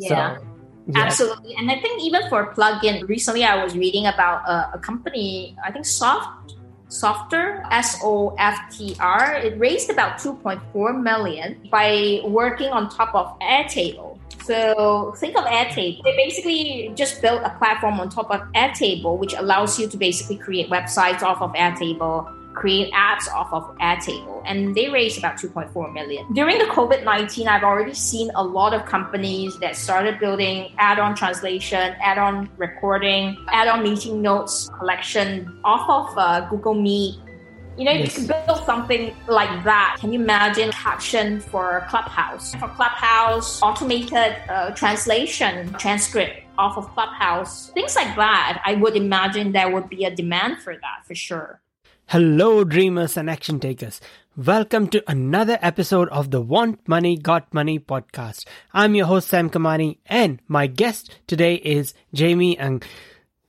Yeah. So, yeah. Absolutely. And I think even for plugin, recently I was reading about a, a company, I think Soft Softr, S O F T R. It raised about 2.4 million by working on top of Airtable. So think of Airtable. They basically just built a platform on top of Airtable, which allows you to basically create websites off of Airtable create ads off of Airtable, and they raised about 2.4 million. During the COVID 19, I've already seen a lot of companies that started building add on translation, add on recording, add on meeting notes collection off of uh, Google Meet. You know, yes. you can build something like that. Can you imagine caption for Clubhouse? For Clubhouse, automated uh, translation, transcript off of Clubhouse, things like that. I would imagine there would be a demand for that for sure. Hello, dreamers and action takers. Welcome to another episode of the Want Money Got Money podcast. I'm your host, Sam Kamani, and my guest today is Jamie Ng.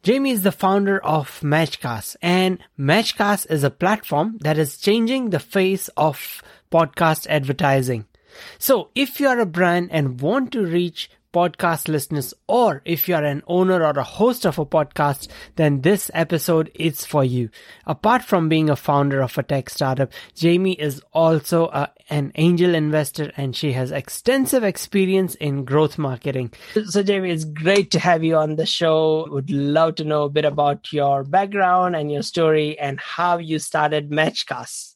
Jamie is the founder of Matchcast, and Matchcast is a platform that is changing the face of podcast advertising. So, if you are a brand and want to reach podcast listeners, or if you're an owner or a host of a podcast, then this episode is for you. Apart from being a founder of a tech startup, Jamie is also a, an angel investor and she has extensive experience in growth marketing. So, Jamie, it's great to have you on the show. Would love to know a bit about your background and your story and how you started Matchcast.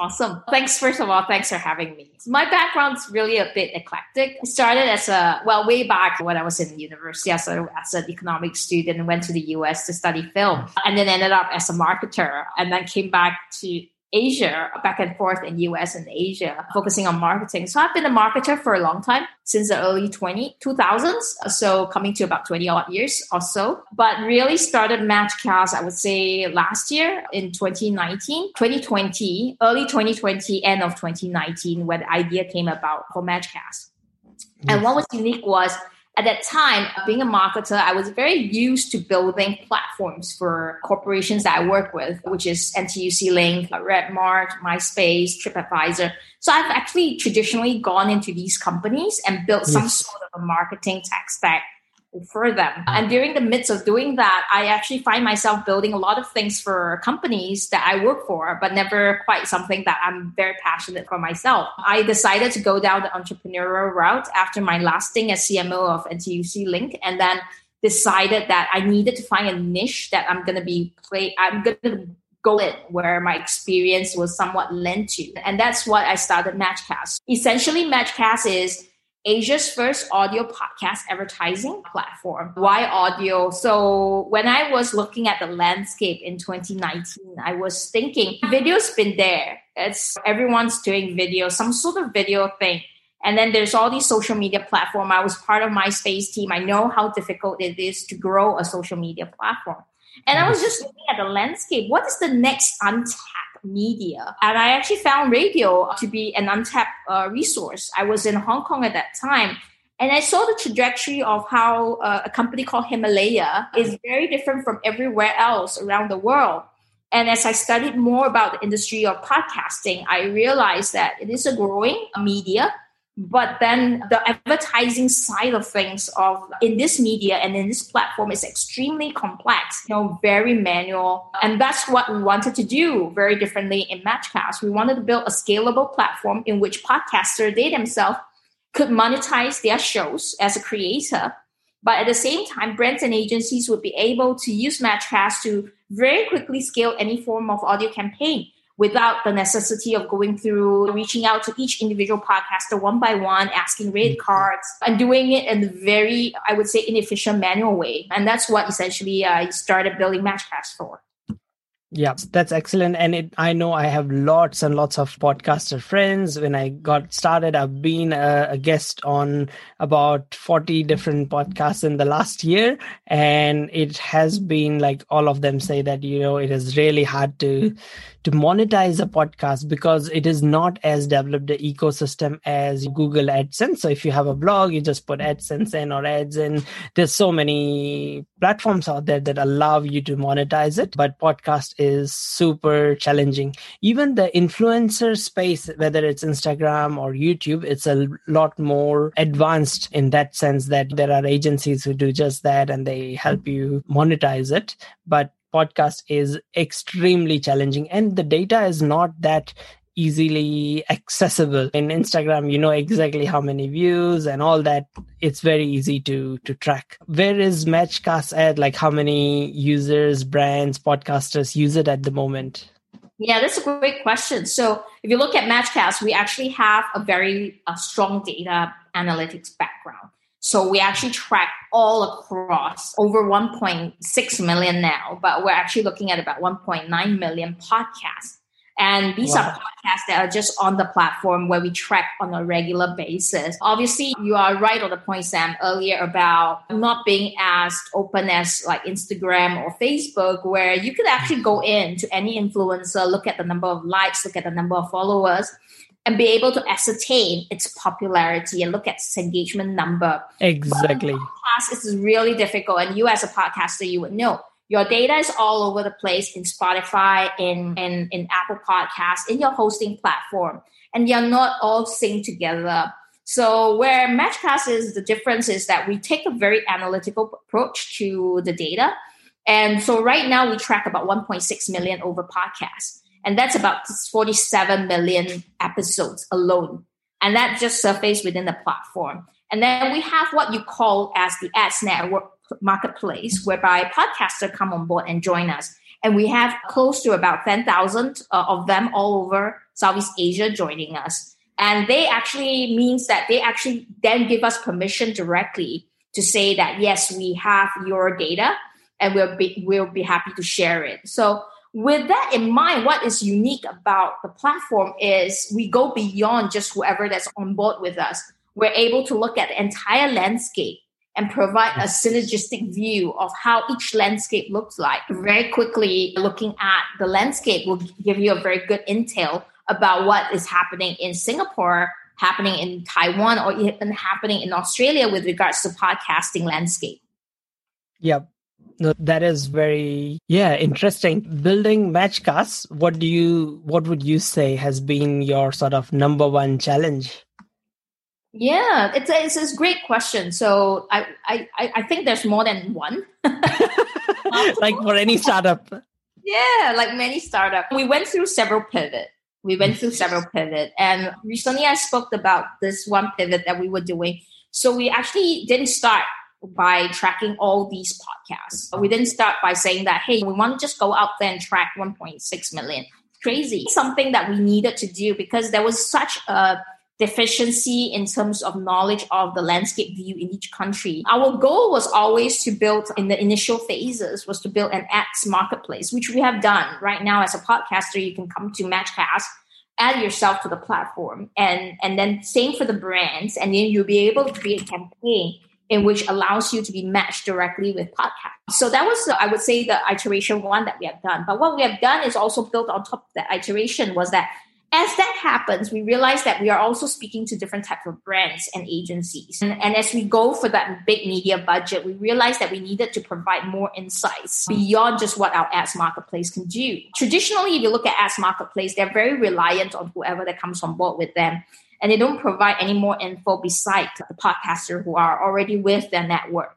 Awesome. Thanks, first of all, thanks for having me. My background's really a bit eclectic. I started as a, well, way back when I was in university as, a, as an economics student and went to the US to study film and then ended up as a marketer and then came back to Asia, back and forth in US and Asia, focusing on marketing. So I've been a marketer for a long time, since the early 20, 2000s. So coming to about 20 odd years or so. But really started Matchcast, I would say last year in 2019, 2020, early 2020, end of 2019, when the idea came about for Matchcast. Yes. And mm. what was unique was at that time, being a marketer, I was very used to building platforms for corporations that I work with, which is NTUC Link, Redmart, MySpace, TripAdvisor. So I've actually traditionally gone into these companies and built yes. some sort of a marketing tech stack for them. And during the midst of doing that, I actually find myself building a lot of things for companies that I work for, but never quite something that I'm very passionate for myself. I decided to go down the entrepreneurial route after my last thing as CMO of NTUC Link and then decided that I needed to find a niche that I'm going to be play I'm going to go in where my experience was somewhat lent to. And that's what I started Matchcast. Essentially Matchcast is Asia's first audio podcast advertising platform. Why audio? So when I was looking at the landscape in 2019, I was thinking video's been there. It's everyone's doing video, some sort of video thing. And then there's all these social media platform. I was part of MySpace team. I know how difficult it is to grow a social media platform. And I was mm-hmm. just looking at the landscape. What is the next untapped media. And I actually found radio to be an untapped uh, resource. I was in Hong Kong at that time. And I saw the trajectory of how uh, a company called Himalaya is very different from everywhere else around the world. And as I studied more about the industry of podcasting, I realized that it is a growing media but then the advertising side of things of in this media and in this platform is extremely complex you know very manual. And that's what we wanted to do very differently in matchcast. We wanted to build a scalable platform in which podcasters they themselves could monetize their shows as a creator. But at the same time brands and agencies would be able to use matchcast to very quickly scale any form of audio campaign without the necessity of going through reaching out to each individual podcaster one by one, asking rate mm-hmm. cards, and doing it in a very, I would say, inefficient manual way. And that's what essentially I started building Matchcast for. Yeah, that's excellent. And it, I know I have lots and lots of podcaster friends. When I got started, I've been a, a, guest on about 40 different podcasts in the last year. And it has been like all of them say that, you know, it is really hard to, to monetize a podcast because it is not as developed an ecosystem as Google AdSense. So if you have a blog, you just put AdSense in or ads in. There's so many platforms out there that allow you to monetize it, but podcast is super challenging. Even the influencer space, whether it's Instagram or YouTube, it's a lot more advanced in that sense that there are agencies who do just that and they help you monetize it. But podcast is extremely challenging and the data is not that easily accessible. In instagram you know exactly how many views and all that. It's very easy to to track. Where is matchcast at? Like how many users brands podcasters use it at the moment? Yeah that's a great question. So if you look at matchcast we actually have a very uh, strong data analytics background. So we actually track all across over 1.6 million now, but we're actually looking at about 1.9 million podcasts and these wow. are podcasts that are just on the platform where we track on a regular basis. Obviously, you are right on the point, Sam, earlier about not being as open as like Instagram or Facebook, where you could actually go in to any influencer, look at the number of likes, look at the number of followers, and be able to ascertain its popularity and look at its engagement number. Exactly. Podcast is really difficult. And you as a podcaster, you would know your data is all over the place in Spotify, in, in, in Apple Podcasts, in your hosting platform, and you're not all synced together. So where Matchcast is, the difference is that we take a very analytical approach to the data. And so right now we track about 1.6 million over podcasts. And that's about 47 million episodes alone. And that just surfaced within the platform. And then we have what you call as the ads network marketplace whereby podcasters come on board and join us. And we have close to about 10,000 uh, of them all over Southeast Asia joining us. And they actually means that they actually then give us permission directly to say that, yes, we have your data and we'll be, we'll be happy to share it. So with that in mind, what is unique about the platform is we go beyond just whoever that's on board with us. We're able to look at the entire landscape and provide a synergistic view of how each landscape looks like. Very quickly, looking at the landscape will give you a very good intel about what is happening in Singapore, happening in Taiwan, or even happening in Australia with regards to podcasting landscape. Yep. No, that is very yeah interesting. Building matchcasts. What do you what would you say has been your sort of number one challenge? Yeah, it's a, it's a great question. So I, I, I think there's more than one. like for any startup. Yeah, like many startup. We went through several pivot. We went through several pivot. And recently I spoke about this one pivot that we were doing. So we actually didn't start by tracking all these podcasts. We didn't start by saying that, hey, we want to just go out there and track 1.6 million. Crazy. Something that we needed to do because there was such a deficiency in terms of knowledge of the landscape view in each country. Our goal was always to build in the initial phases was to build an ads marketplace, which we have done right now as a podcaster. You can come to Matchcast, add yourself to the platform and, and then same for the brands. And then you'll be able to create a campaign in which allows you to be matched directly with podcasts. So that was, I would say, the iteration one that we have done. But what we have done is also built on top of that iteration was that as that happens, we realize that we are also speaking to different types of brands and agencies. And, and, as we go for that big media budget, we realize that we needed to provide more insights beyond just what our ads marketplace can do. Traditionally, if you look at ads marketplace, they're very reliant on whoever that comes on board with them. And they don't provide any more info besides the podcaster who are already with their network.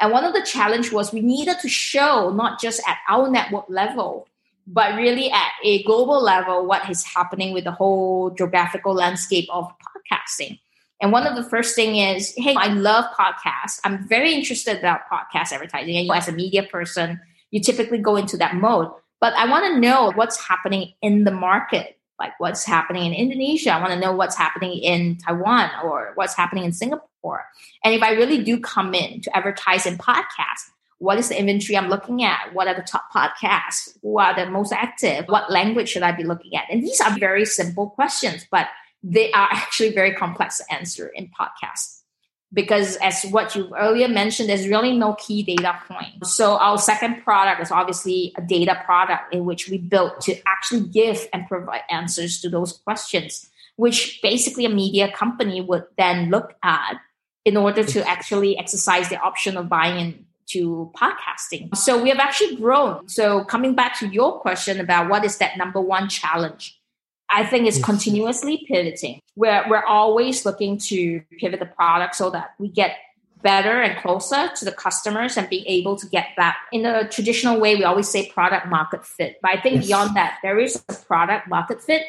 And one of the challenge was we needed to show not just at our network level, but really at a global level, what is happening with the whole geographical landscape of podcasting. And one of the first thing is, hey, I love podcasts. I'm very interested about podcast advertising. And as a media person, you typically go into that mode. But I want to know what's happening in the market, like what's happening in Indonesia. I want to know what's happening in Taiwan or what's happening in Singapore. And if I really do come in to advertise in podcasts, what is the inventory I'm looking at? What are the top podcasts? Who are the most active? What language should I be looking at? And these are very simple questions, but they are actually very complex to answer in podcasts. Because as what you earlier mentioned, there's really no key data point. So our second product is obviously a data product in which we built to actually give and provide answers to those questions, which basically a media company would then look at in order to actually exercise the option of buying in to podcasting. So we have actually grown. So coming back to your question about what is that number one challenge, I think it's continuously pivoting. We're, we're always looking to pivot the product so that we get better and closer to the customers and being able to get that in the traditional way we always say product market fit but i think yes. beyond that there is a product market fit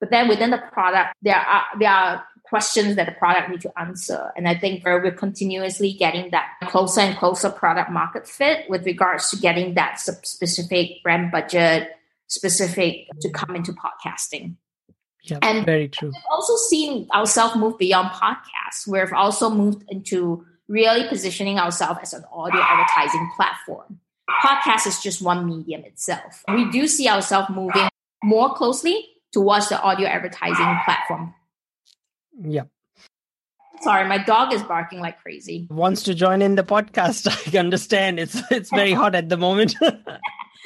but then within the product there are there are questions that the product need to answer and i think we're continuously getting that closer and closer product market fit with regards to getting that specific brand budget specific to come into podcasting yeah, and very true. We've also seen ourselves move beyond podcasts. We've also moved into really positioning ourselves as an audio advertising platform. Podcast is just one medium itself. We do see ourselves moving more closely towards the audio advertising platform. Yeah. Sorry, my dog is barking like crazy. Wants to join in the podcast. I understand. It's it's very hot at the moment.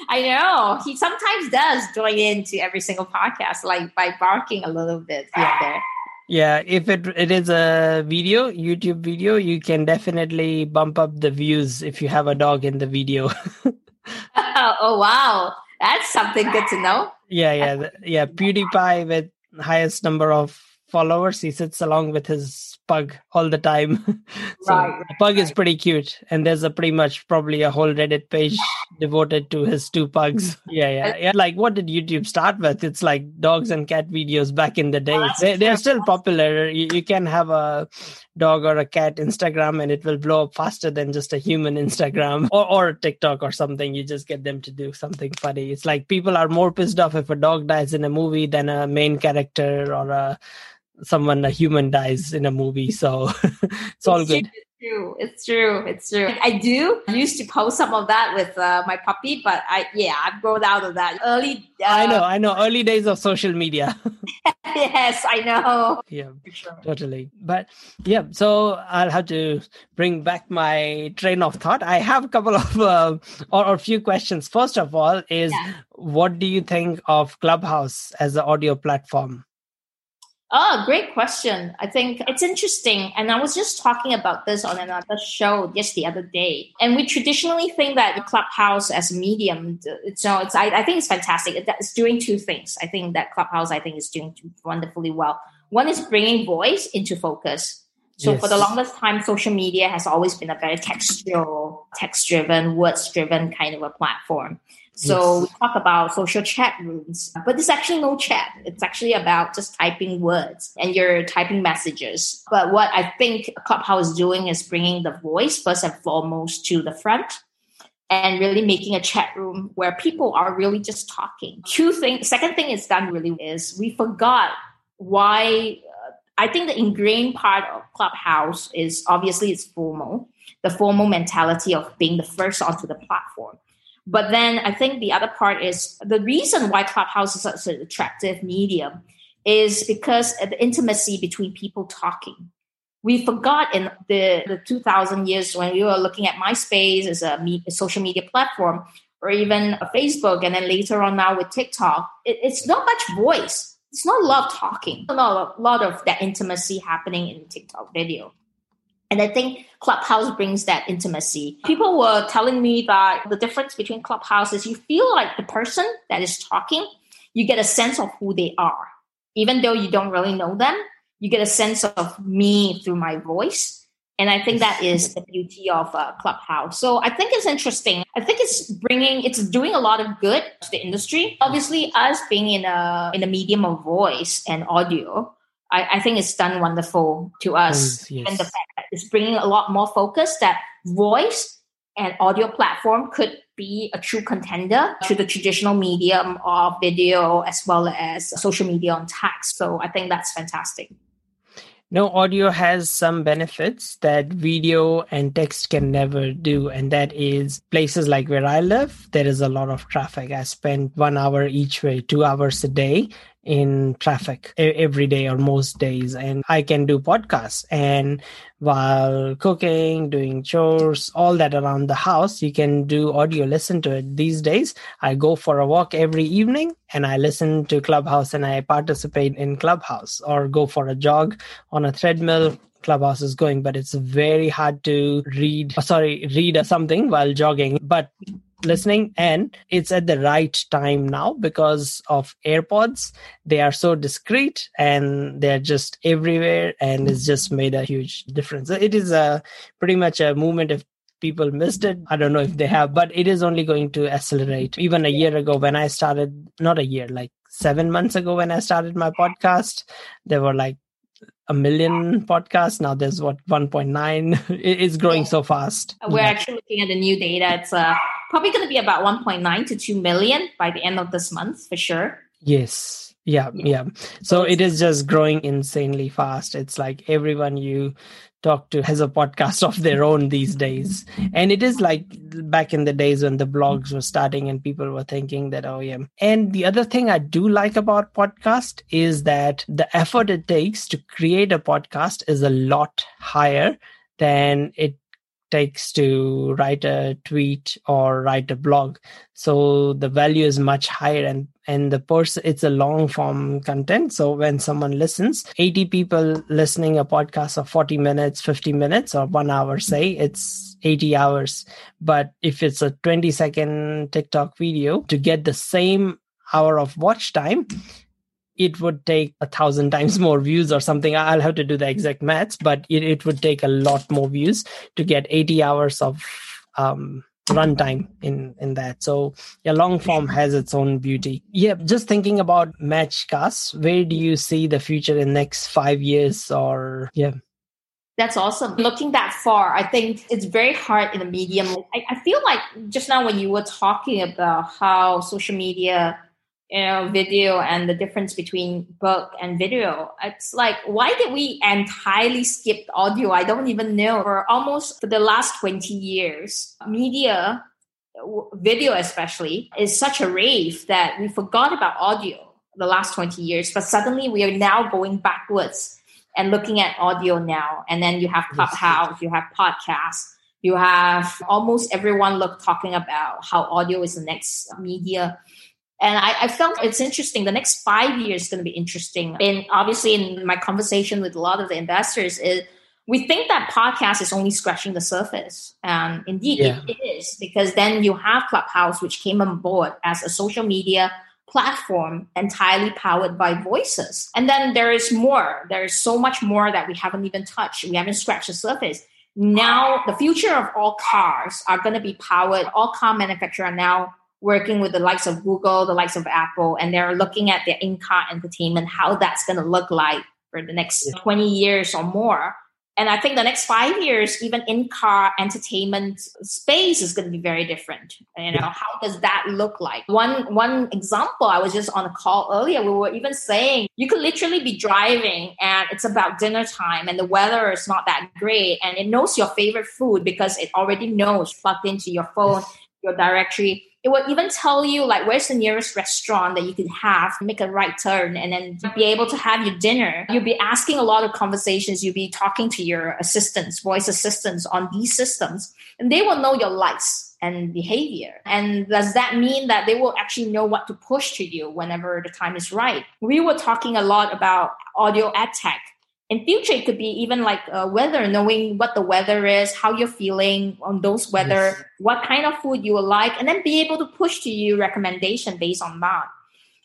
I know. He sometimes does join into every single podcast, like by barking a little bit here and there. Yeah, if it it is a video, YouTube video, you can definitely bump up the views if you have a dog in the video. oh, oh wow, that's something good to know. Yeah, yeah, yeah. PewDiePie with highest number of followers. He sits along with his pug all the time. so right, the pug right. is pretty cute, and there's a pretty much probably a whole Reddit page devoted to his two pugs. Yeah, yeah, yeah. Like what did YouTube start with? It's like dogs and cat videos back in the day. They, they're still popular. You, you can have a dog or a cat Instagram, and it will blow up faster than just a human Instagram or or TikTok or something. You just get them to do something funny. It's like people are more pissed off if a dog dies in a movie than a main character or a someone a human dies in a movie so it's all good true. It's true. It's true. I do I used to post some of that with uh, my puppy, but I yeah, I've grown out of that. Early. Uh, I know. I know. Early days of social media. yes, I know. Yeah, sure. totally. But yeah, so I'll have to bring back my train of thought. I have a couple of uh, or a few questions. First of all, is yeah. what do you think of Clubhouse as an audio platform? Oh, great question. I think it's interesting. And I was just talking about this on another show just the other day. And we traditionally think that Clubhouse as a medium, so it's, I, I think it's fantastic. It's doing two things. I think that Clubhouse, I think, is doing wonderfully well. One is bringing voice into focus. So yes. for the longest time, social media has always been a very textual, text-driven, words-driven kind of a platform. So yes. we talk about social chat rooms, but it's actually no chat. It's actually about just typing words and you're typing messages. But what I think Clubhouse is doing is bringing the voice first and foremost to the front and really making a chat room where people are really just talking. Two things. Second thing it's done really is we forgot why. Uh, I think the ingrained part of Clubhouse is obviously it's FOMO, the FOMO mentality of being the first onto the platform. But then I think the other part is the reason why Clubhouse is such an attractive medium is because of the intimacy between people talking. We forgot in the, the 2000 years when we were looking at MySpace as a, me, a social media platform or even Facebook, and then later on now with TikTok, it, it's not much voice. It's not a lot of talking, not a lot of that intimacy happening in TikTok video. And I think Clubhouse brings that intimacy. People were telling me that the difference between Clubhouse is you feel like the person that is talking, you get a sense of who they are. Even though you don't really know them, you get a sense of me through my voice. And I think that is the beauty of uh, Clubhouse. So I think it's interesting. I think it's bringing, it's doing a lot of good to the industry. Obviously, us being in a in a medium of voice and audio, I, I think it's done wonderful to us. Yes. And the fact it's bringing a lot more focus that voice and audio platform could be a true contender to the traditional medium of video as well as social media on text. So I think that's fantastic. No, audio has some benefits that video and text can never do. And that is places like where I live, there is a lot of traffic. I spend one hour each way, two hours a day in traffic every day or most days. And i can do podcasts and while cooking doing chores all that around the house you can do audio listen to it. These days i go for a walk every evening and i listen to clubhouse and i participate in clubhouse or go for a jog on a treadmill. Clubhouse is going, but it's very hard to read, sorry, read or something while jogging. But listening and it's at the right time now because of airpods they are so discreet and they're just everywhere and it's just made a huge difference it is a pretty much a movement if people missed it i don't know if they have but it is only going to accelerate even a year ago when i started not a year like seven months ago when i started my podcast there were like a million podcasts. Now there's what 1.9. It's growing so fast. We're yeah. actually looking at the new data. It's uh, probably going to be about 1.9 to 2 million by the end of this month for sure. Yes. Yeah, yeah. So it is just growing insanely fast. It's like everyone you talk to has a podcast of their own these days and it is like back in the days when the blogs were starting and people were thinking that oh yeah and the other thing i do like about podcast is that the effort it takes to create a podcast is a lot higher than it takes to write a tweet or write a blog. So the value is much higher and and the person it's a long form content. So when someone listens 80 people listening a podcast of 40 minutes 50 minutes or 1 hour say it's 80 hours. But if it's a 20 second tiktok video to get the same hour of watch time it would take a thousand times more views or something. I'll have to do the exact maths, but it, it would take a lot more views to get 80 hours of um, runtime in in that. So yeah, long form has its own beauty. Yeah, just thinking about matchcasts, where do you see the future in next five years or yeah? That's awesome. Looking that far, I think it's very hard in a medium. I, I feel like just now when you were talking about how social media you know video and the difference between book and video. It's like why did we entirely skip audio? I don't even know. For almost for the last 20 years media video especially is such a rave that we forgot about audio the last 20 years but suddenly we are now going backwards and looking at audio now. And then you have clubhouse you have podcasts you have almost everyone look talking about how audio is the next media and I, I, felt it's interesting. The next five years is going to be interesting. And obviously, in my conversation with a lot of the investors, is we think that podcast is only scratching the surface. And indeed, yeah. it, it is because then you have Clubhouse, which came on board as a social media platform entirely powered by voices. And then there is more. There is so much more that we haven't even touched. We haven't scratched the surface. Now, the future of all cars are going to be powered. All car manufacturers are now working with the likes of Google, the likes of Apple, and they're looking at their in-car entertainment, how that's going to look like for the next yeah. 20 years or more. And I think the next five years, even in-car entertainment space is going to be very different. You know, yeah. how does that look like? One one example, I was just on a call earlier. We were even saying you could literally be driving and it's about dinner time and the weather is not that great and it knows your favorite food because it already knows plugged into your phone, your directory it will even tell you like where's the nearest restaurant that you could have, make a right turn, and then be able to have your dinner. You'll be asking a lot of conversations. You'll be talking to your assistants, voice assistants on these systems, and they will know your likes and behavior. And does that mean that they will actually know what to push to you whenever the time is right? We were talking a lot about audio ad tech in future it could be even like uh, weather knowing what the weather is how you're feeling on those weather yes. what kind of food you will like and then be able to push to you recommendation based on that.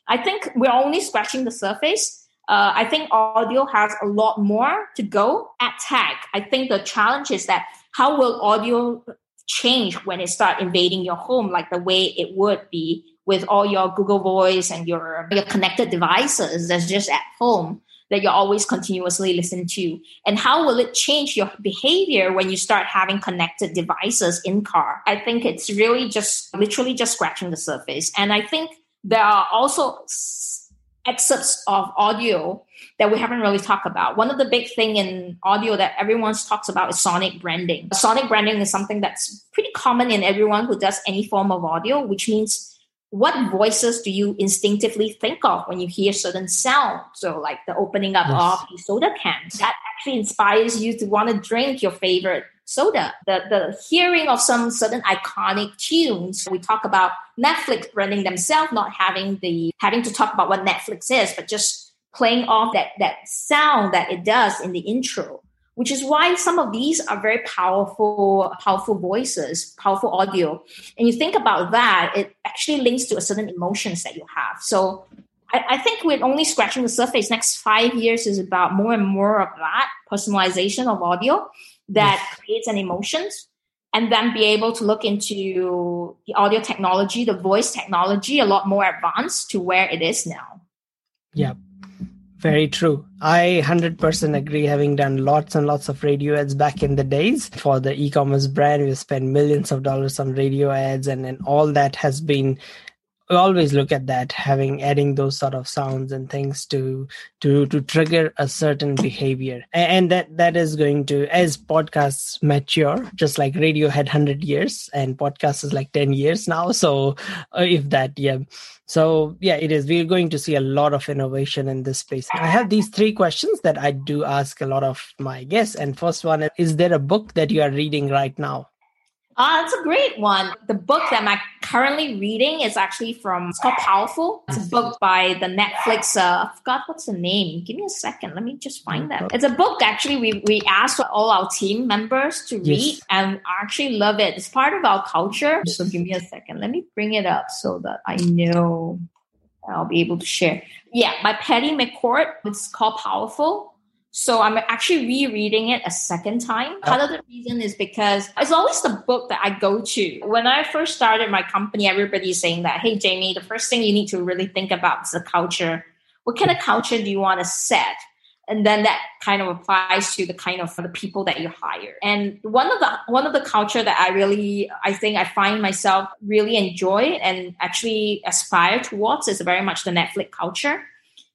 I think we're only scratching the surface. Uh, i think audio has a lot more to go. Ad tech i think the challenge is that how will audio change when it start invading your home like the way it would be with all your google voice and your, your connected devices that's just at home that you're always continuously listening to and how will it change your behavior when you start having connected devices in car i think it's really just literally just scratching the surface and i think there are also excerpts of audio that we haven't really talked about. One of the big thing in audio that everyone talks about is sonic branding. Sonic branding is something that's pretty common in everyone who does any form of audio, which means what voices do you instinctively think of when you hear certain sound? So, like the opening up yes. of a soda can, that actually inspires you to want to drink your favorite soda. The the hearing of some certain iconic tunes. We talk about Netflix branding themselves, not having the having to talk about what Netflix is, but just playing off that that sound that it does in the intro which is why some of these are very powerful, powerful voices, powerful audio. And you think about that, it actually links to a certain emotions that you have. So I, I think we're only scratching the surface. Next five years is about more and more of that personalization of audio that yes. creates an emotions and then be able to look into the audio technology, the voice technology, a lot more advanced to where it is now. Yeah. Very true. I 100% agree. Having done lots and lots of radio ads back in the days for the e commerce brand, we spent millions of dollars on radio ads, and, and all that has been always look at that having adding those sort of sounds and things to to to trigger a certain behavior. And that that is going to as podcasts mature just like radio had 100 years and podcast is like 10 years now so uh, if that yeah. So yeah it is we're going to see a lot of innovation in this space. I have these three questions that i do ask a lot of my guests and first one is there a book that you are reading right now uh, that's a great one. The book that I'm currently reading is actually from, it's called Powerful. It's a book by the Netflix, uh, I forgot what's the name. Give me a second. Let me just find that. It's a book actually we, we asked all our team members to read yes. and I actually love it. It's part of our culture. So give me a second. Let me bring it up so that I know I'll be able to share. Yeah, by Patty McCord. It's called Powerful. So I'm actually rereading it a second time. Oh. Part of the reason is because it's always the book that I go to. When I first started my company, everybody's saying that, hey, Jamie, the first thing you need to really think about is the culture. What kind of culture do you want to set? And then that kind of applies to the kind of the people that you hire. And one of the one of the culture that I really I think I find myself really enjoy and actually aspire towards is very much the Netflix culture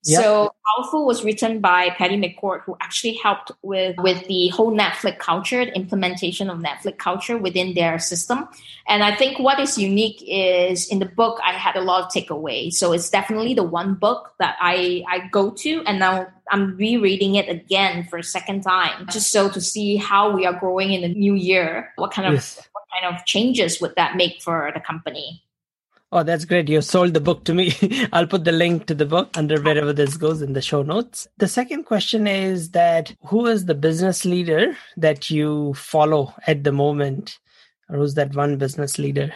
Yep. So Powerful was written by Patty McCord, who actually helped with, with the whole Netflix culture, the implementation of Netflix culture within their system. And I think what is unique is in the book, I had a lot of takeaway. So it's definitely the one book that I, I go to and now I'm rereading it again for a second time, just so to see how we are growing in the new year. What kind of yes. what kind of changes would that make for the company? Oh, that's great. You sold the book to me. I'll put the link to the book under wherever this goes in the show notes. The second question is that who is the business leader that you follow at the moment? Or who's that one business leader?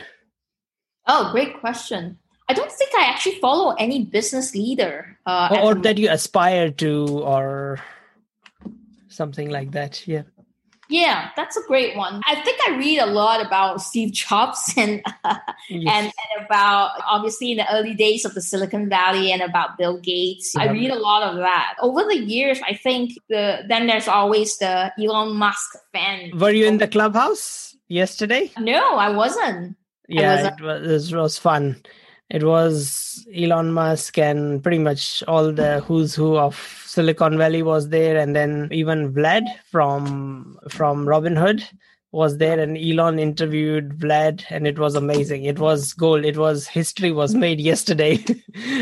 Oh, great question. I don't think I actually follow any business leader. Uh, or, or that you aspire to, or something like that. Yeah. Yeah, that's a great one. I think I read a lot about Steve Jobs and uh, yes. and, and about obviously in the early days of the Silicon Valley and about Bill Gates. Yeah. I read a lot of that. Over the years, I think the then there's always the Elon Musk fan. Were you in the clubhouse yesterday? No, I wasn't. Yeah, I wasn't. It, was, it was fun it was Elon Musk and pretty much all the who's who of Silicon Valley was there, and then even Vlad from from Robinhood was there, and Elon interviewed Vlad, and it was amazing. It was gold. It was history was made yesterday.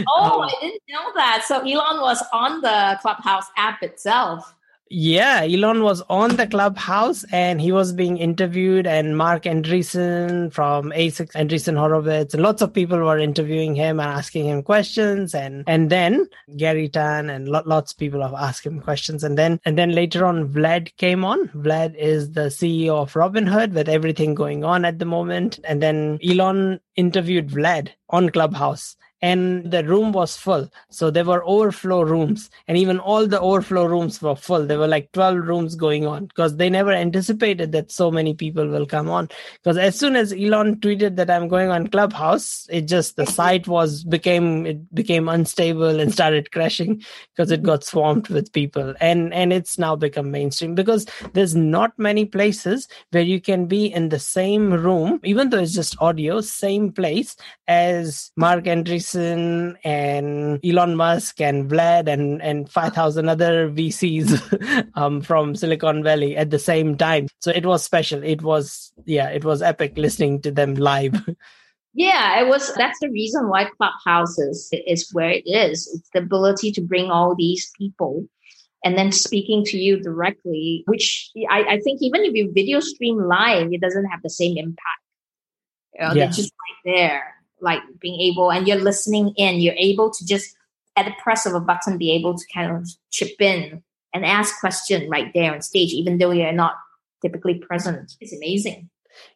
oh, um, I didn't know that. So Elon was on the Clubhouse app itself. Yeah, Elon was on the clubhouse and he was being interviewed, and Marc Andreessen from A6, Andreessen Horowitz, and lots of people were interviewing him and asking him questions. And and then Garry Tan and lots of people have asked him questions. And then and then later on, Vlad came on. Vlad is the CEO of Robinhood with everything going on at the moment. And then Elon interviewed Vlad on Clubhouse and the room was full. So there were overflow rooms, and even all the overflow rooms were full. There were like 12 rooms going on because they never anticipated that so many people will come on. Because as soon as Elon tweeted that I'm going on Clubhouse, it just the site was became it became unstable and started crashing because it got swamped with people. And and it's now become mainstream because there's not many places where you can be in the same room, even though it's just audio, same place as Marc Andreessen and Elon Musk and Vlad and, and 5,000 other VCs um, from Silicon Valley at the same time. So it was special. It was, yeah, it was epic listening to them live. Yeah, it was. That's the reason why Clubhouse is, is where it is. It's the ability to bring all these people and then speaking to you directly, which I, I think even if you video stream live, it doesn't have the same impact. You know, yeah. They're just right there like being able and you're listening in you're able to just at the press of a button be able to kind of chip in and ask question right there on stage, even though you're not typically present. It's amazing.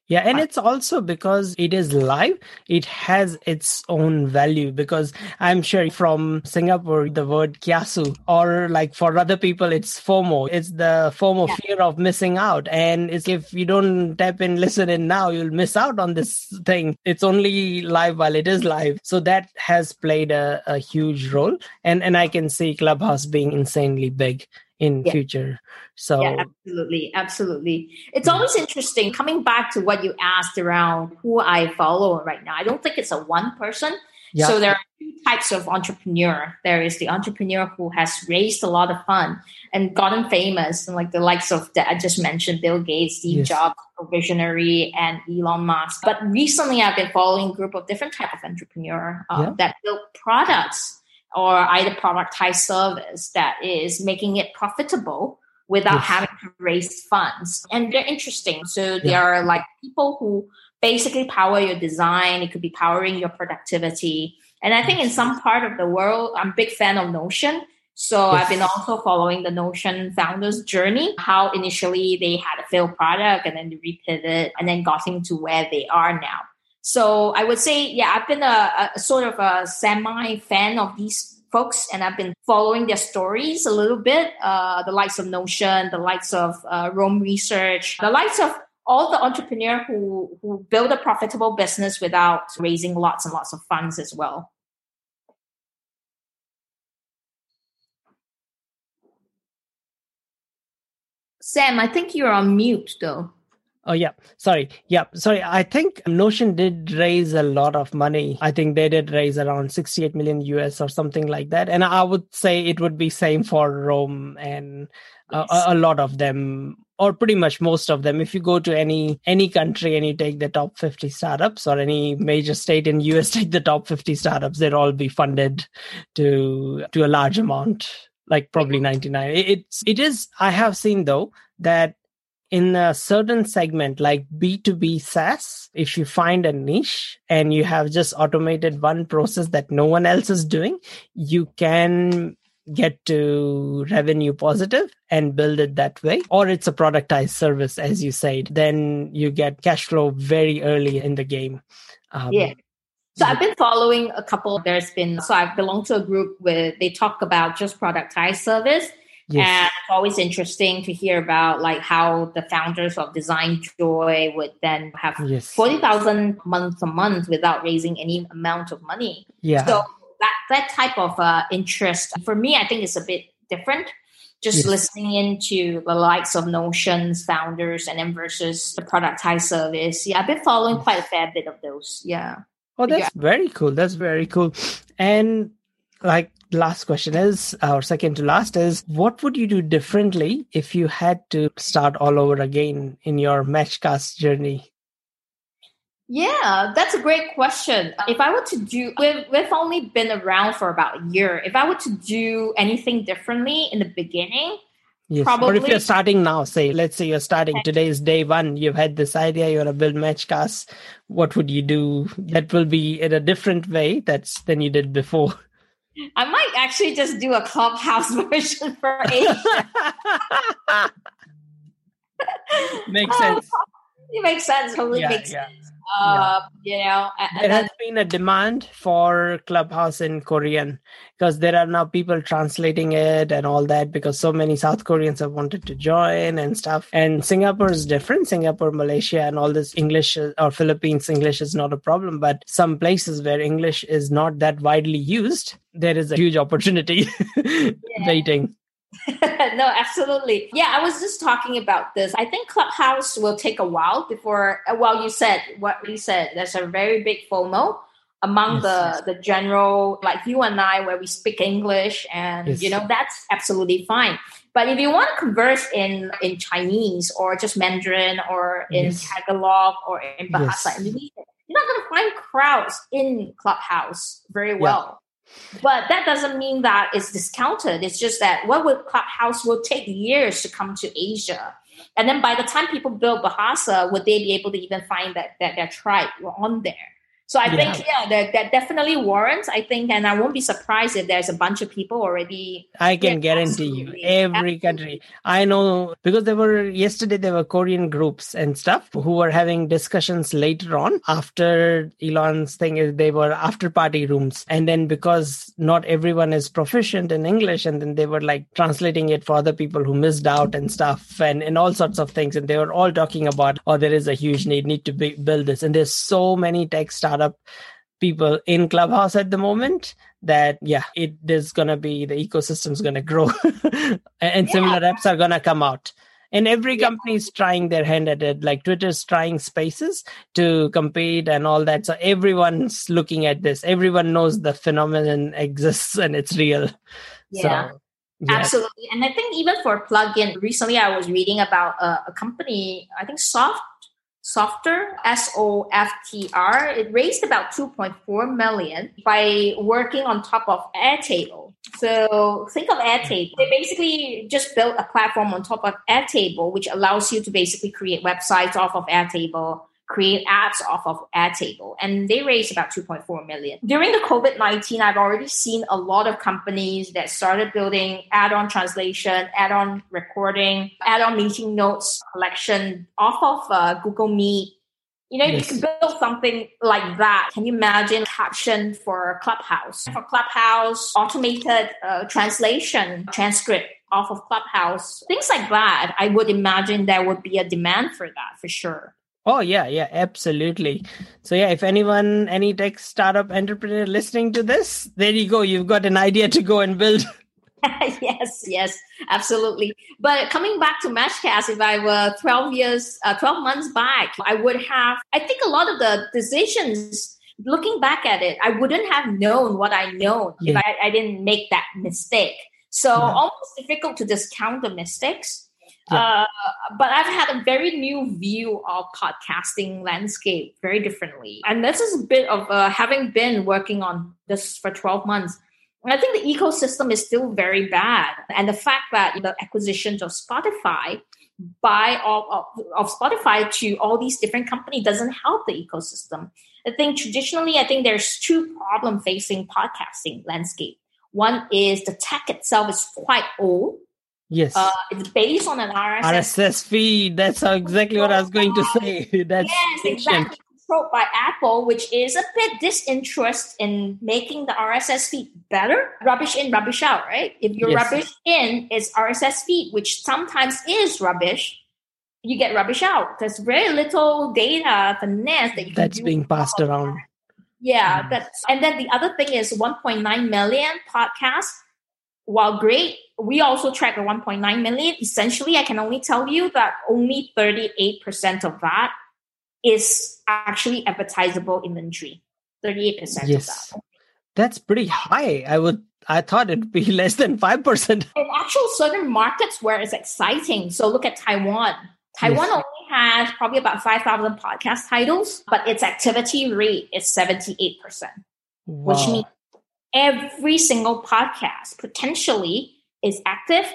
Yeah, and it's also because it is live, it has its own value. Because I'm sure from Singapore, the word kiasu, or like for other people, it's FOMO. It's the FOMO yeah. fear of missing out. And it's if you don't tap in, listen in now, you'll miss out on this thing. It's only live while it is live. So that has played a, a huge role. And and I can see Clubhouse being insanely big in yeah. future so yeah absolutely absolutely it's always interesting coming back to what you asked around who i follow right now i don't think it's a one person yeah. so there are two types of entrepreneur there is the entrepreneur who has raised a lot of fun and gotten famous and like the likes of that i just mentioned bill gates steve yes. jobs visionary and elon musk but recently i've been following a group of different type of entrepreneur uh, yeah. that build products or either productized service that is making it profitable without yes. having to raise funds. And they're interesting. So they yeah. are like people who basically power your design. It could be powering your productivity. And I think in some part of the world, I'm a big fan of Notion. So yes. I've been also following the Notion founders journey, how initially they had a failed product and then they repivot and then got into where they are now. So I would say, yeah, I've been a, a sort of a semi fan of these folks and I've been following their stories a little bit. Uh, the likes of Notion, the likes of uh, Roam Research, the likes of all the entrepreneur who who build a profitable business without raising lots and lots of funds as well. Sam, I think you're on mute though. Oh yeah, sorry. Yeah, sorry. I think Notion did raise a lot of money. I think they did raise around 68 million US or something like that. And I would say it would be same for Roam and yes. a, a lot of them or pretty much most of them if you go to any any country and you take the top 50 startups or any major state in us take the top 50 startups they'd all be funded to to a large amount like probably 99 it's it is i have seen though that in a certain segment like B2B SaaS, if you find a niche and you have just automated one process that no one else is doing, you can get to revenue positive and build it that way. Or it's a productized service as you said then you get cash flow very early in the game. Um, yeah. So I've been following a couple. There's been so I belong to a group where they talk about just productized service, Yes. And it's always interesting to hear about like how the founders of Design Joy would then have yes. forty thousand month a month without raising any amount of money. Yeah. So that that type of uh, interest for me, I think is a bit different. Just yes. listening into the likes of Notions founders and then versus the productized service. Yeah, I've been following quite a fair bit of those. Yeah. Oh, that's yeah. very cool. That's very cool. And like last question is uh, or second to last is what would you do differently if you had to start all over again in your matchcast journey yeah, that's a great question. Uh, if I were to do, we've, we've only been around for about a year. If I were to do anything differently in the beginning, Yes. Probably. Or if you're starting now, say, let's say you're starting today is day one, you've had this idea, you're a build matchcast. What would you do that will be in a different way that's than you did before? I might actually just do a clubhouse version for Asia. makes sense. It makes sense. Totally yeah, makes yeah. sense. Uh, yeah. You know, there has been a demand for Clubhouse in Korean because there are now people translating it and all that because so many South Koreans have wanted to join and stuff. And Singapore is different. Singapore, Malaysia, and all this English or Philippines English is not a problem. But some places where English is not that widely used, there is a huge opportunity yeah. waiting. no, absolutely. Yeah, I was just talking about this. I think Clubhouse will take a while before. Uh, well, you said what you said. There's a very big FOMO among yes, the yes. the general, like you and I, where we speak English, and yes. you know that's absolutely fine. But if you want to converse in in Chinese or just Mandarin or in Tagalog or in Bahasa Indonesia, you're not going to find crowds in Clubhouse very well. But that doesn't mean that it's discounted. It's just that what would Clubhouse will take years to come to Asia. And then by the time people build Bahasa, would they be able to even find that, that their tribe were on there? So I yeah. think yeah, that, that definitely warrants. I think, and I won't be surprised if there's a bunch of people already. I can guarantee you, every absolutely. country. I know because there were yesterday there were Korean groups and stuff who were having discussions later on after Elon's thing. Is they were after party rooms, and then because not everyone is proficient in English, and then they were like translating it for other people who missed out and stuff, and and all sorts of things, and they were all talking about, oh, there is a huge need, need to be, build this, and there's so many tech startups startup people in clubhouse at the moment that yeah it is gonna be the ecosystem is gonna grow. And yeah. similar apps are gonna come out. And every company is trying their hand at it. Like twitter's trying spaces to compete and all that. So everyone's looking at this. Everyone knows the phenomenon exists and it's real. Yeah. So, Absolutely. And I think even for plugin, recently I was reading about a, a company, I think Soft Softr, S-O-F-T-R. It raised about 2.4 million by working on top of Airtable. So think of Airtable. They basically just built a platform on top of Airtable, which allows you to basically create websites off of Airtable create apps off of Airtable, and they raised about 2.4 million. During the COVID 19, I've already seen a lot of companies that started building add on translation, add on recording, add on meeting notes collection off of uh, Google Meet. You know, yes. you can build something like that. Can you imagine caption for Clubhouse? For Clubhouse, automated uh, translation, transcript off of Clubhouse, things like that. I would imagine there would be a demand for that for sure. Oh yeah, yeah, absolutely. So yeah, if anyone, any tech startup entrepreneur listening to this, there you go. You've got an idea to go and build. yes, yes, absolutely. But coming back to Matchcast, if I were 12 years, uh, 12 months back, I would have, I think a lot of the decisions, looking back at it, I wouldn't have known what I know yeah. if I, I, didn't make that mistake. So yeah. almost difficult to discount the mistakes. Yeah. Uh, but I've had a very new view of podcasting landscape very differently. And this is a bit of uh, having been working on this for 12 months. I think the ecosystem is still very bad. And the fact that the acquisitions of Spotify by of, of Spotify to all these different companies doesn't help the ecosystem. I think traditionally, I think there's two problem facing podcasting landscape. One is the tech itself is quite old Yes. Uh, it's based on an RSS. RSS feed. That's exactly what I was going to say. That's yes, exactly. Controlled by Apple, which is a bit disinterest in making the RSS feed better. Rubbish in, rubbish out, right? If your yes. rubbish in is RSS feed, which sometimes is rubbish, you get rubbish out. There's very little data finesse that you that's being passed around. Yeah, mm. that's and then the other thing is 1.9 million podcasts while great, we also track the 1.9 million. Essentially, I can only tell you that only 38% of that is actually advertisable inventory. 38% yes. of that. That's pretty high. I would I thought it'd be less than 5%. In actual certain markets where it's exciting. So look at Taiwan. Taiwan yes. only has probably about 5,000 podcast titles, but its activity rate is 78%, wow. which means every single podcast potentially is active,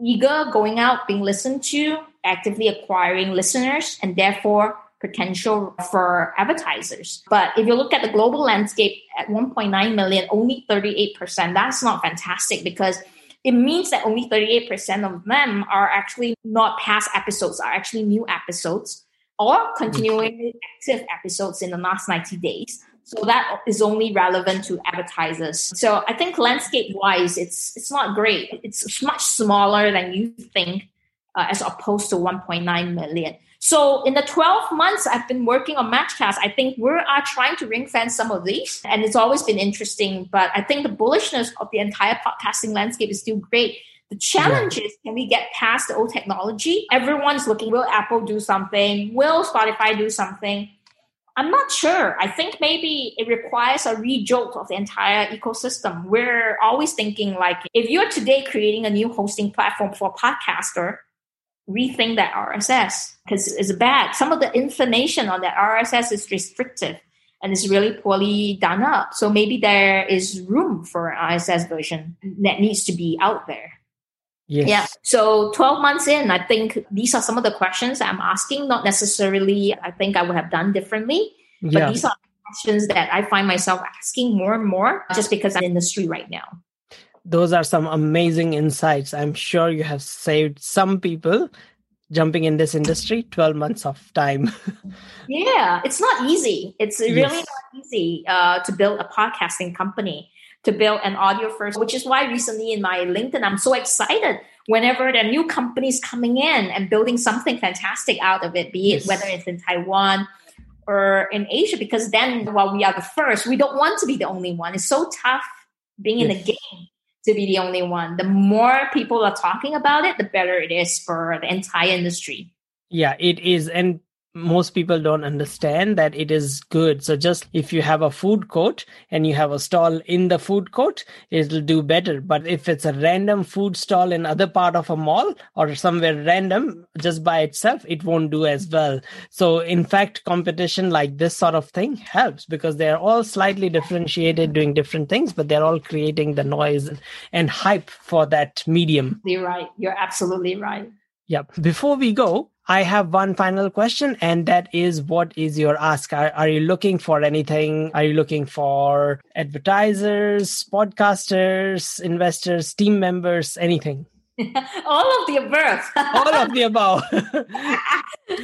eager, going out, being listened to, actively acquiring listeners, and therefore potential for advertisers. But if you look at the global landscape at 1.9 million, only 38%, that's not fantastic because it means that only 38% of them are actually not past episodes, are actually new episodes or continuing active episodes in the last 90 days. So that is only relevant to advertisers. So I think landscape wise, it's it's not great. It's much smaller than you think, uh, as opposed to 1.9 million. So in the 12 months I've been working on Matchcast, I think we are trying to ring fence some of these, and it's always been interesting. But I think the bullishness of the entire podcasting landscape is still great. The challenge yeah. is can we get past the old technology? Everyone's looking, will Apple do something? Will Spotify do something? I'm not sure. I think maybe it requires a rejolt of the entire ecosystem. We're always thinking like, if you're today creating a new hosting platform for a podcaster, rethink that RSS because it's bad. Some of the information on that RSS is restrictive and it's really poorly done up. So maybe there is room for an RSS version that needs to be out there. Yes. Yeah. So 12 months in, I think these are some of the questions I'm asking. Not necessarily, I think I would have done differently, but yeah. these are questions that I find myself asking more and more just because I'm in the industry right now. Those are some amazing insights. I'm sure you have saved some people jumping in this industry 12 months of time yeah it's not easy it's really yes. not easy uh, to build a podcasting company to build an audio first which is why recently in my linkedin i'm so excited whenever there are new companies coming in and building something fantastic out of it be it whether it's in taiwan or in asia because then while we are the first we don't want to be the only one it's so tough being yes. in the game to be the only one. The more people are talking about it, the better it is for the entire industry. Yeah, it is. And most people don't understand that it is good. So just if you have a food court and you have a stall in the food court, it'll do better. But if it's a random food stall in other part of a mall or somewhere random just by itself, it won't do as well. So in fact, competition like this sort of thing helps because they're all slightly differentiated doing different things, but they're all creating the noise and hype for that medium. You're right. You're absolutely right. Yep. Before we go, I have one final question, and that is what is your ask? Are, are, you looking for anything? Are you looking for advertisers, podcasters, investors, team members, anything? All of the above. All of the above.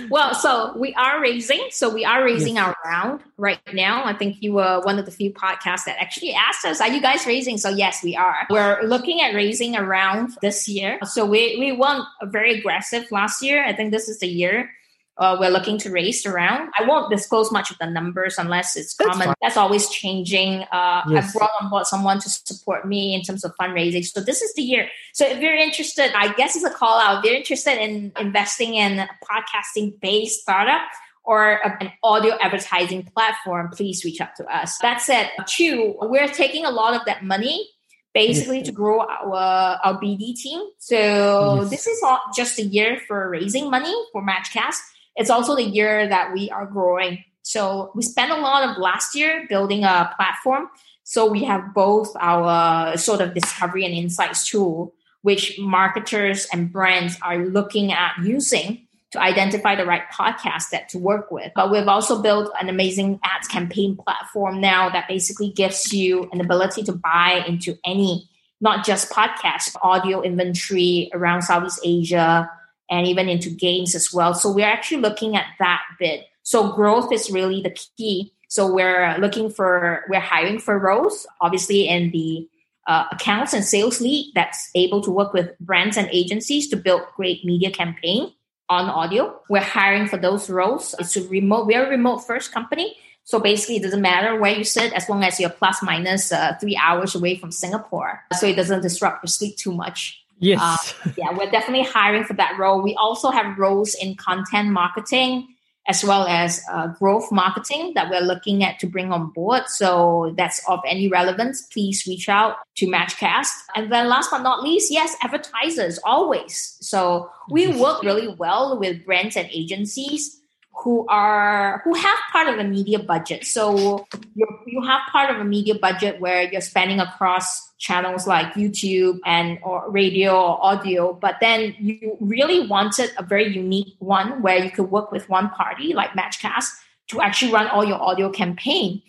well, so we are raising. So we are raising yes. our round right now. I think you were one of the few podcasts that actually asked us, "Are you guys raising?" So yes, we are. We're looking at raising a round this year. So we we won very aggressive last year. I think this is the year uh, we're looking to raise around. I won't disclose much of the numbers unless it's That's common. Fine. That's always changing. Uh, yes. I brought on board someone to support me in terms of fundraising. So this is the year. So if you're interested, I guess it's a call out. If you're interested in investing in a podcasting based startup, or an audio advertising platform, please reach out to us. That's it. Two, we're taking a lot of that money basically yes. to grow our, our BD team. So yes. this is not just a year for raising money for Matchcast it's also the year that we are growing. So we spent a lot of last year building a platform. So we have both our sort of discovery and insights tool, which marketers and brands are looking at using to identify the right podcast that to work with. But we've also built an amazing ads campaign platform now that basically gives you an ability to buy into any, not just podcast, audio inventory around Southeast Asia, and even into games as well. So we're actually looking at that bit. So growth is really the key. So we're looking for, we're hiring for roles, obviously in the uh, accounts and sales lead that's able to work with brands and agencies to build great media campaign on audio. We're hiring for those roles. It's a remote, we're a remote first company. So basically, it doesn't matter where you sit as long as you're plus minus uh, three hours away from Singapore. So it doesn't disrupt your sleep too much. Yes. Uh, yeah, we're definitely hiring for that role. We also have roles in content marketing as well as uh, growth marketing that we're looking at to bring on board. So that's of any relevance, please reach out to Matchcast. And then last but not least, yes, advertisers always. So we work really well with brands and agencies who are who have part of a media budget. So you you have part of a media budget where you're spending across channels like YouTube and or radio or audio, but then you really wanted a very unique one where you could work with one party like Matchcast to actually run all your audio campaign.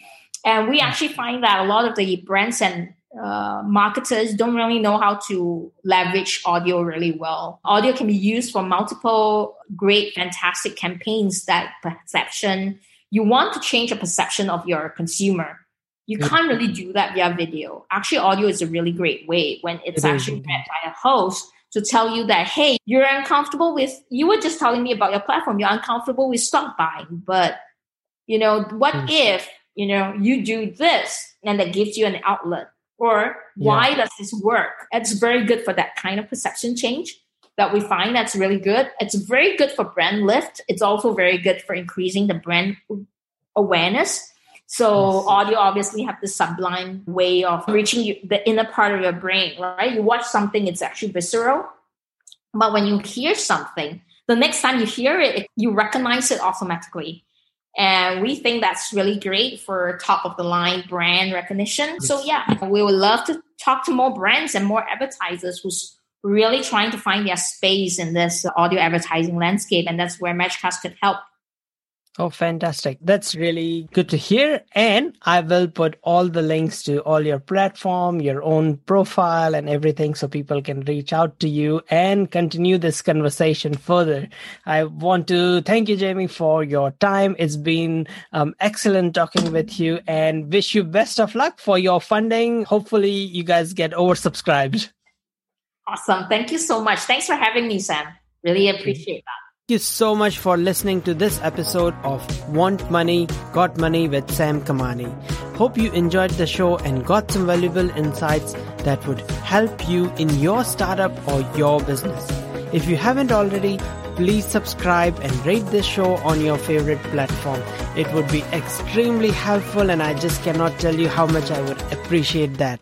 And we actually find that a lot of the brands and uh, marketers don't really know how to leverage audio really well. Audio can be used for multiple great, fantastic campaigns that perception. You want to change the perception of your consumer. You can't really do that via video. Actually, audio is a really great way when it's it actually read by a host to tell you that, hey, you're uncomfortable with, you were just telling me about your platform, you're uncomfortable with stock buying. But, you know, what mm. if, you know, you do this and that gives you an outlet? Or why yeah. does this work? It's very good for that kind of perception change that we find that's really good. It's very good for brand lift. It's also very good for increasing the brand awareness. So yes. audio obviously have the sublime way of hmm. reaching you, the inner part of your brain, right? You watch something, it's actually visceral. But when you hear something, the next time you hear it, you recognize it automatically. And we think that's really great for top of the line brand recognition. So yeah, we would love to talk to more brands and more advertisers who's really trying to find their space in this audio advertising landscape. And that's where Matchcast could help. Oh, fantastic. That's really good to hear. And I will put all the links to all your platform, your own profile and everything so people can reach out to you and continue this conversation further. I want to thank you, Jamie, for your time. It's been um, excellent talking with you and wish you best of luck for your funding. Hopefully you guys get oversubscribed. Awesome. Thank you so much. Thanks for having me, Sam. Really appreciate that. Thank you so much for listening to this episode of Want Money, Got Money with Sam Kamani. Hope you enjoyed the show and got some valuable insights that would help you in your startup or your business. If you haven't already, please subscribe and rate this show on your favorite platform. It would be extremely helpful and I just cannot tell you how much I would appreciate that.